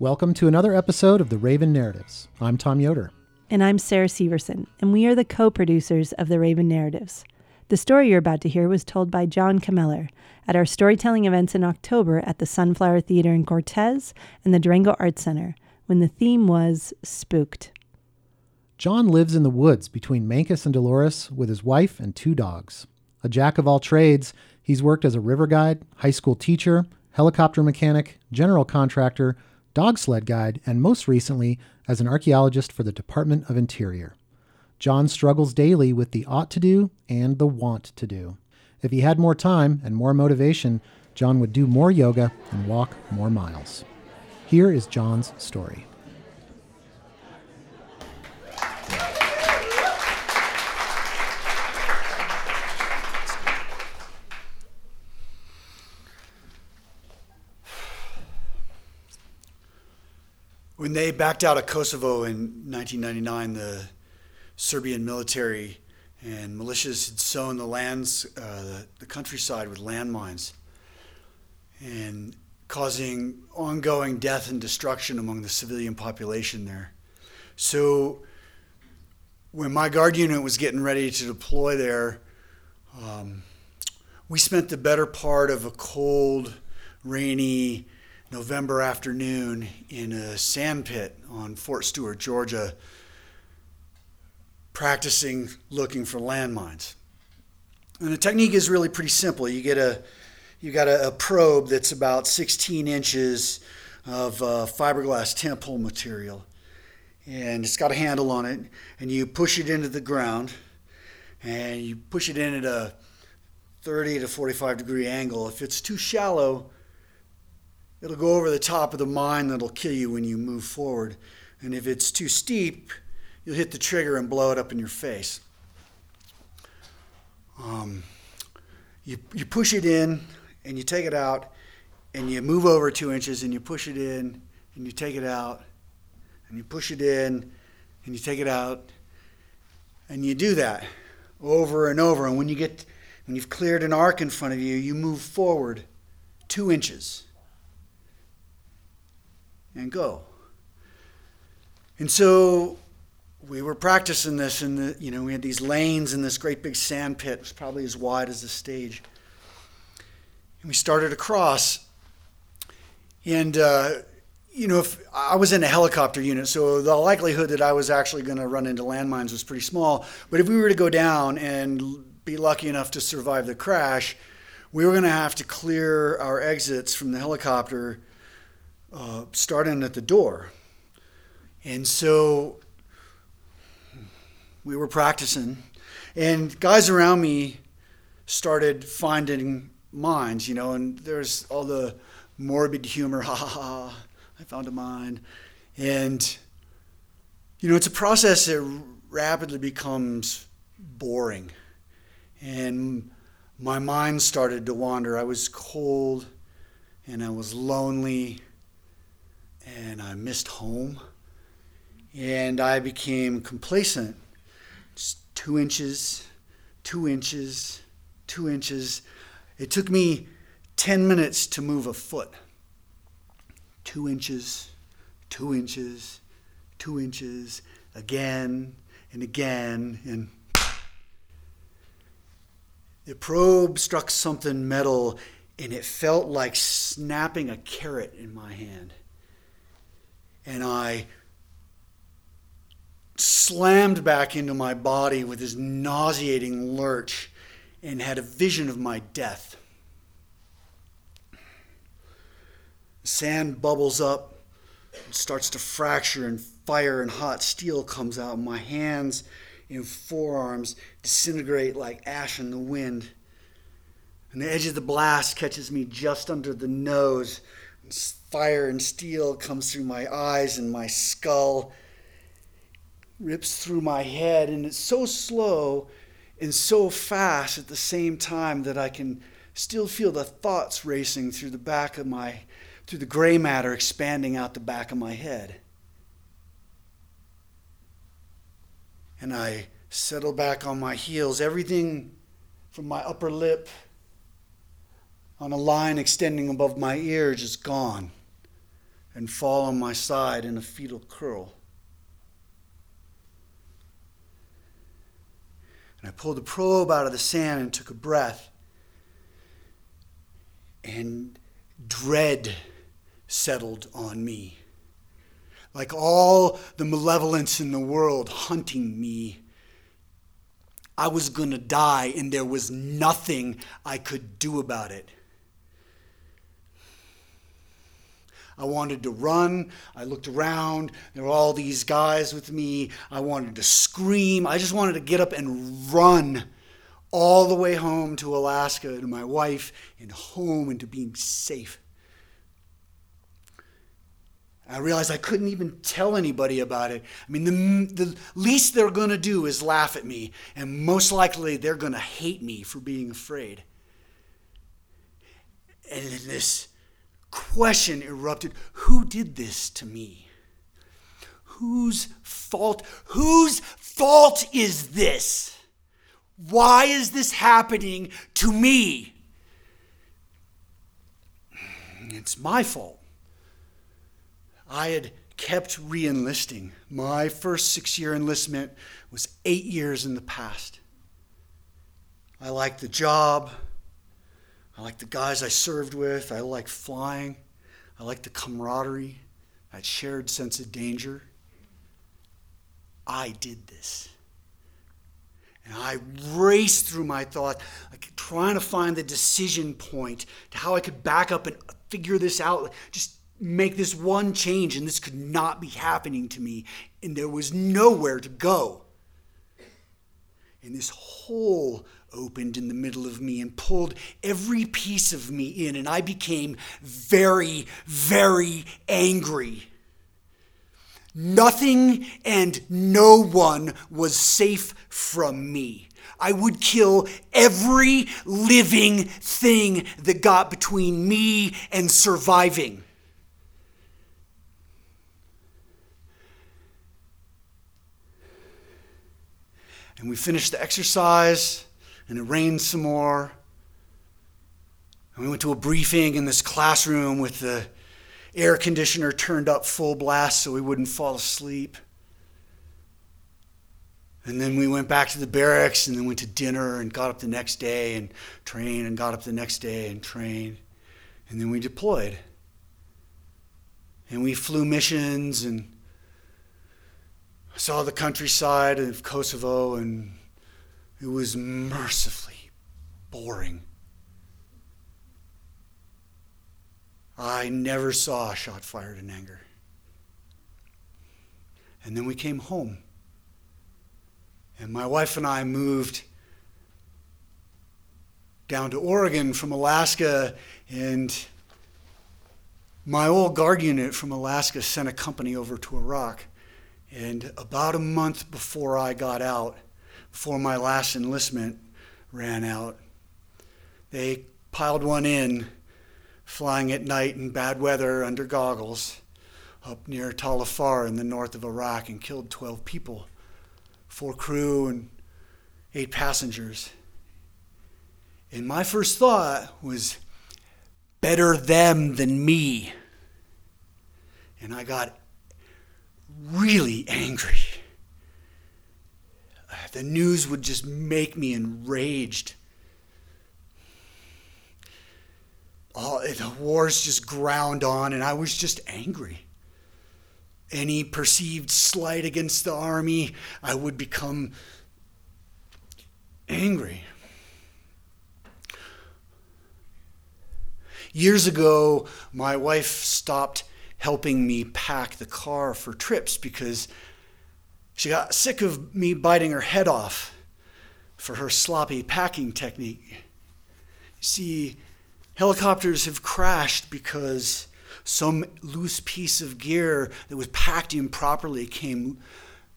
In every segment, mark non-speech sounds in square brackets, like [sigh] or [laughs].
Welcome to another episode of the Raven Narratives. I'm Tom Yoder. And I'm Sarah Severson, and we are the co producers of the Raven Narratives. The story you're about to hear was told by John Kameller at our storytelling events in October at the Sunflower Theater in Cortez and the Durango Arts Center when the theme was Spooked. John lives in the woods between Mancos and Dolores with his wife and two dogs. A jack of all trades, he's worked as a river guide, high school teacher, helicopter mechanic, general contractor, dog sled guide, and most recently as an archaeologist for the Department of Interior. John struggles daily with the ought to do and the want to do. If he had more time and more motivation, John would do more yoga and walk more miles. Here is John's story. When they backed out of Kosovo in 1999, the Serbian military and militias had sown the lands, uh, the, the countryside with landmines, and causing ongoing death and destruction among the civilian population there. So, when my guard unit was getting ready to deploy there, um, we spent the better part of a cold, rainy, November afternoon in a sand pit on Fort Stewart, Georgia, practicing looking for landmines. And the technique is really pretty simple. You get a you got a, a probe that's about 16 inches of uh, fiberglass tent pole material, and it's got a handle on it, and you push it into the ground, and you push it in at a 30 to 45 degree angle. If it's too shallow, it'll go over the top of the mine that'll kill you when you move forward. And if it's too steep, you'll hit the trigger and blow it up in your face. Um, you, you push it in and you take it out and you move over two inches and you push it in and you take it out and you push it in and you take it out and you do that over and over and when you get when you've cleared an arc in front of you you move forward two inches and go. And so we were practicing this in the, you know, we had these lanes in this great big sand pit. It was probably as wide as the stage. And we started across. And, uh, you know, if I was in a helicopter unit, so the likelihood that I was actually going to run into landmines was pretty small. But if we were to go down and be lucky enough to survive the crash, we were going to have to clear our exits from the helicopter uh, starting at the door. And so we were practicing, and guys around me started finding mines, you know, and there's all the morbid humor, [laughs] ha ha ha, I found a mine. And, you know, it's a process that rapidly becomes boring. And my mind started to wander. I was cold and I was lonely and I missed home. And I became complacent. Just two inches, two inches, two inches. It took me 10 minutes to move a foot. Two inches, two inches, two inches, again and again. And the probe struck something metal, and it felt like snapping a carrot in my hand and I slammed back into my body with this nauseating lurch and had a vision of my death. Sand bubbles up, starts to fracture, and fire and hot steel comes out. My hands and forearms disintegrate like ash in the wind. And the edge of the blast catches me just under the nose fire and steel comes through my eyes and my skull, rips through my head, and it's so slow and so fast at the same time that I can still feel the thoughts racing through the back of my, through the gray matter expanding out the back of my head. And I settle back on my heels, everything from my upper lip on a line extending above my ear is gone and fall on my side in a fetal curl. And I pulled the probe out of the sand and took a breath. And dread settled on me. Like all the malevolence in the world hunting me. I was going to die, and there was nothing I could do about it. I wanted to run. I looked around. There were all these guys with me. I wanted to scream. I just wanted to get up and run all the way home to Alaska to my wife and home and to being safe. I realized I couldn't even tell anybody about it. I mean, the, the least they're going to do is laugh at me, and most likely they're going to hate me for being afraid. And this question erupted Who did this to me? Whose fault? Whose fault is this? Why is this happening to me? It's my fault. I had kept re enlisting. My first six year enlistment was eight years in the past. I liked the job. I like the guys I served with. I like flying. I like the camaraderie, that shared sense of danger. I did this. And I raced through my thought, like trying to find the decision point to how I could back up and figure this out. Just make this one change, and this could not be happening to me. And there was nowhere to go. And this whole opened in the middle of me and pulled every piece of me in, and I became very, very angry. Nothing and no one was safe from me. I would kill every living thing that got between me and surviving. And we finished the exercise and it rained some more. And we went to a briefing in this classroom with the air conditioner turned up full blast so we wouldn't fall asleep. And then we went back to the barracks and then went to dinner and got up the next day and trained and got up the next day and trained. And then we deployed. And we flew missions and saw the countryside of Kosovo and it was mercifully boring. I never saw a shot fired in anger. And then we came home. And my wife and I moved down to Oregon from Alaska, and my old guard unit from Alaska sent a company over to Iraq. And about a month before I got out, before my last enlistment ran out. They piled one in, flying at night in bad weather under goggles up near Tal Afar in the north of Iraq and killed 12 people, four crew and eight passengers. And my first thought was, better them than me. And I got really angry the news would just make me enraged. All, the wars just ground on, and I was just angry. Any perceived slight against the army, I would become angry. Years ago, my wife stopped helping me pack the car for trips because she got sick of me biting her head off for her sloppy packing technique. See, helicopters have crashed because some loose piece of gear that was packed improperly came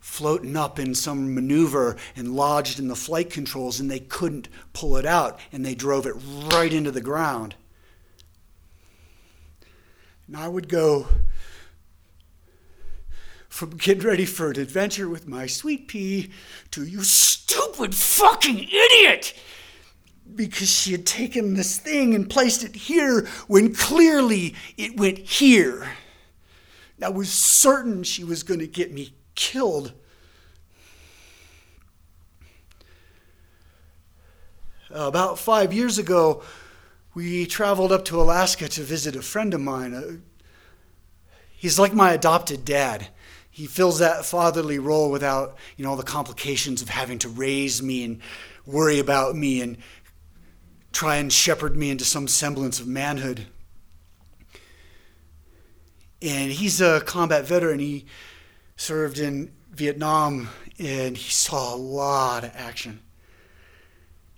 floating up in some maneuver and lodged in the flight controls, and they couldn't pull it out, and they drove it right into the ground. And I would go from getting ready for an adventure with my sweet pea to you stupid fucking idiot because she had taken this thing and placed it here when clearly it went here. I was certain she was going to get me killed. About five years ago, we traveled up to Alaska to visit a friend of mine. Uh, he's like my adopted dad. He fills that fatherly role without, you know, all the complications of having to raise me and worry about me and try and shepherd me into some semblance of manhood. And he's a combat veteran. He served in Vietnam and he saw a lot of action.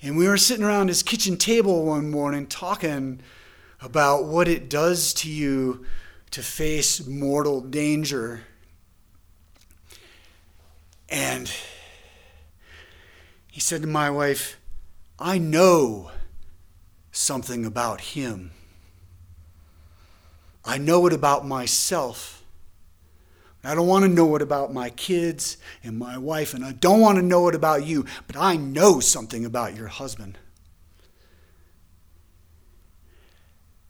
And we were sitting around his kitchen table one morning talking about what it does to you to face mortal danger. And he said to my wife, I know something about him. I know it about myself. I don't want to know it about my kids and my wife, and I don't want to know it about you, but I know something about your husband.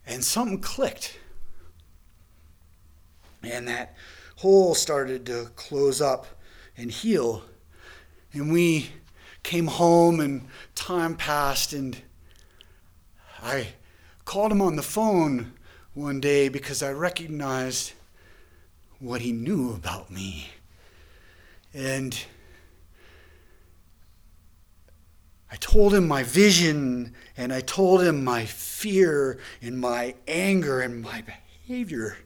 And something clicked. And that hole started to close up and heal. And we came home, and time passed, and I called him on the phone one day because I recognized what he knew about me. And I told him my vision, and I told him my fear, and my anger, and my behavior.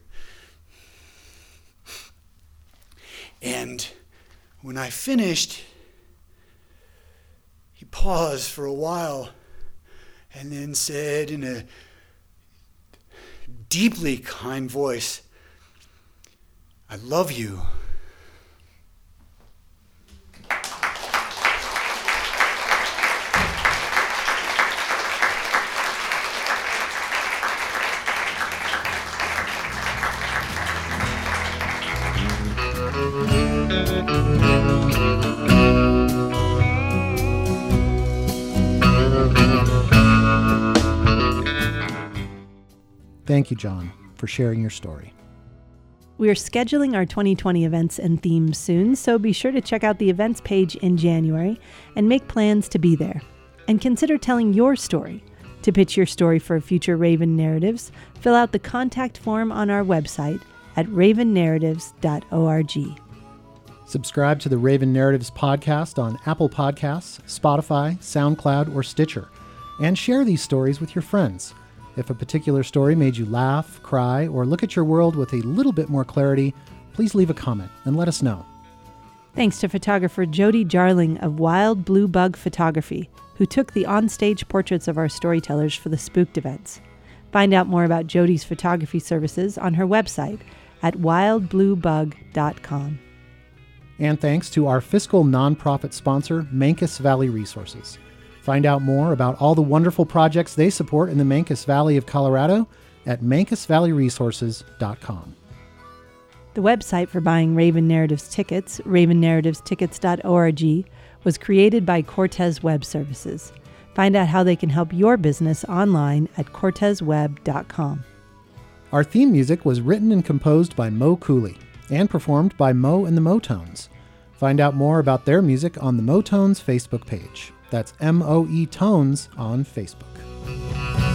And when I finished, he paused for a while and then said in a deeply kind voice, I love you. Thank you, John, for sharing your story. We are scheduling our 2020 events and themes soon, so be sure to check out the events page in January and make plans to be there. And consider telling your story. To pitch your story for future Raven Narratives, fill out the contact form on our website at ravennarratives.org. Subscribe to the Raven Narratives podcast on Apple Podcasts, Spotify, SoundCloud, or Stitcher, and share these stories with your friends. If a particular story made you laugh, cry, or look at your world with a little bit more clarity, please leave a comment and let us know. Thanks to photographer Jody Jarling of Wild Blue Bug Photography, who took the onstage portraits of our storytellers for the Spooked events. Find out more about Jody's photography services on her website at wildbluebug.com. And thanks to our fiscal nonprofit sponsor, Mancos Valley Resources. Find out more about all the wonderful projects they support in the Mancos Valley of Colorado at mancosvalleyresources.com. The website for buying Raven Narratives tickets, ravennarrativestickets.org, was created by Cortez Web Services. Find out how they can help your business online at cortezweb.com. Our theme music was written and composed by Mo Cooley and performed by Mo and the Motones. Find out more about their music on the Motones Facebook page. That's MOE Tones on Facebook.